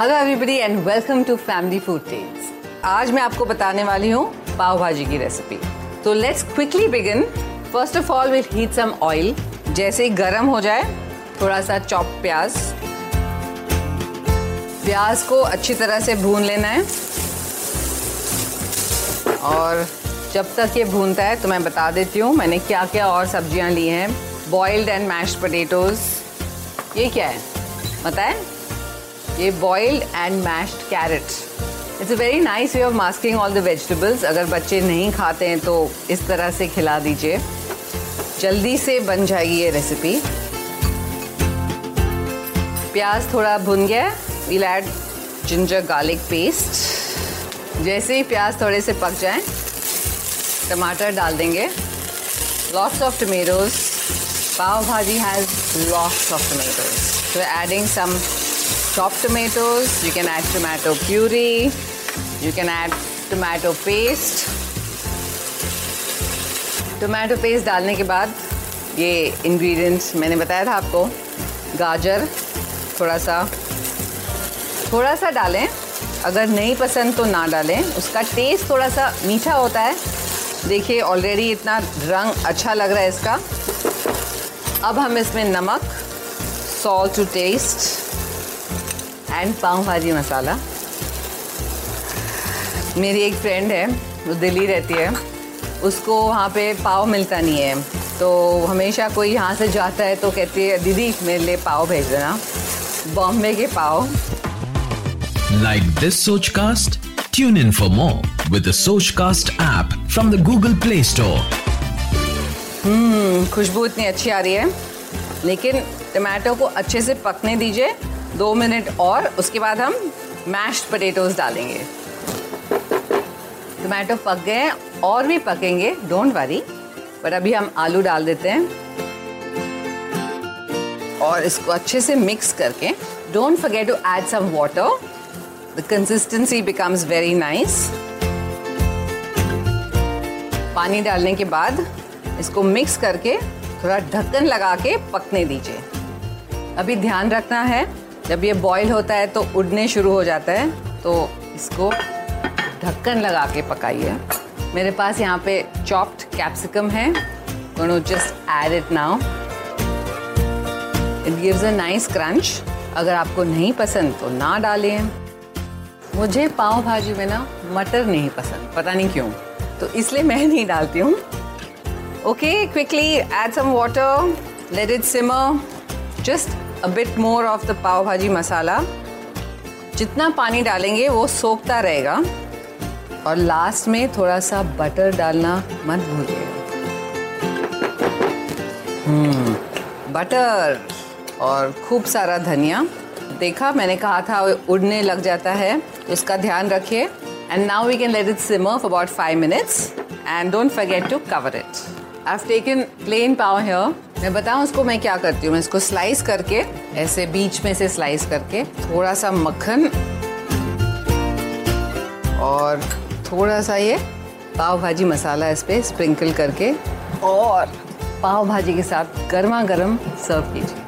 Hello everybody and welcome to family food tales आज मैं आपको बताने वाली हूँ पाव भाजी की रेसिपी तो let's quickly begin first of all will heat some oil जैसे ही गर्म हो जाए थोड़ा सा चॉप प्याज. प्याज को अच्छी तरह से भून लेना है. और जब तक ये भूनता है तो मैं बता देती हूँ, मैंने क्या क्या और सब्ज़ियाँ ली हैं. बॉइल्ड एंड मैश्ड पोटेटोज़ ये क्या है? बताएँ ये boiled and mashed carrot it's a very nice way of masking all the vegetables अगर बच्चे नहीं खाते हैं तो इस तरह से खिला दीजिए। जल्दी से बन जाएगी ये रेसिपी प्याज थोड़ा भुन गया we'll add ginger garlic paste जैसे ही प्याज थोड़े से पक जाए, टमाटर डाल देंगे। Lots of tomatoes pav bhaji has lots of tomatoes adding some chopped tomatoes, you can add tomato puree, you can add tomato paste. Tomato paste डालने के बाद ये इंग्रेडिएंट्स मैंने बताया था आपको। गाजर थोड़ा सा थोड़ा सा डालें। अगर नहीं पसंद तो ना डालें। उसका टेस्ट थोड़ा सा मीठा होता है। देखिए ऑलरेडी इतना रंग अच्छा लग रहा है इसका। अब हम इसमें नमक salt to taste and pav bhaji masala मेरी एक फ्रेंड है वो दिल्ली रहती है। उसको वहाँ पे पाव मिलता नहीं है। तो हमेशा कोई यहाँ से जाता है तो कहती है दीदी मेरे लिए पाव भेज देना। बॉम्बे के pav. Like this Sochcast tune in for more with Sochcast app from the Google play store hmm खुशबू इतनी अच्छी आ रही है। लेकिन टमाटो को अच्छे से पकने दीजिए। दो मिनट और, उसके बाद हम मैश्ड पटेटोज डालेंगे। टमाटो पक गए और भी पकेंगे डोंट वरी पर अभी हम आलू डाल देते हैं। और इसको अच्छे से मिक्स करके don't forget to add some water the consistency becomes very nice पानी डालने के बाद इसको मिक्स करके थोड़ा ढक्कन लगा के पकने दीजिए। अभी ध्यान रखना है जब ये बॉईल होता है तो उड़ने शुरू हो जाता है तो इसको ढक्कन लगा के पकाइए। मेरे पास यहाँ पे चॉप्ड कैप्सिकम है। Just add it now it gives a nice crunch अगर आपको नहीं पसंद तो ना डालें। मुझे पाव भाजी में ना मटर नहीं पसंद, पता नहीं क्यों। तो इसलिए मैं नहीं डालती हूँ। Okay quickly add some water let it simmer just bit more of the pav bhaji masala जितना पानी डालेंगे वो सोखता रहेगा। और लास्ट में थोड़ा सा बटर डालना मत भूलिएगा बटर hmm, और खूब सारा धनिया। देखा मैंने कहा था उड़ने लग जाता है उसका ध्यान रखिए। And now we can let it simmer for about five minutes and don't forget to cover it I taken plain pav here मैं बताऊँ उसको मैं क्या करती हूँ? मैं इसको स्लाइस करके, ऐसे बीच में से स्लाइस करके थोड़ा सा मक्खन और थोड़ा सा ये पाव भाजी मसाला इस पर स्प्रिंकल करके और पाव भाजी के साथ गर्मा गर्म सर्व कीजिए।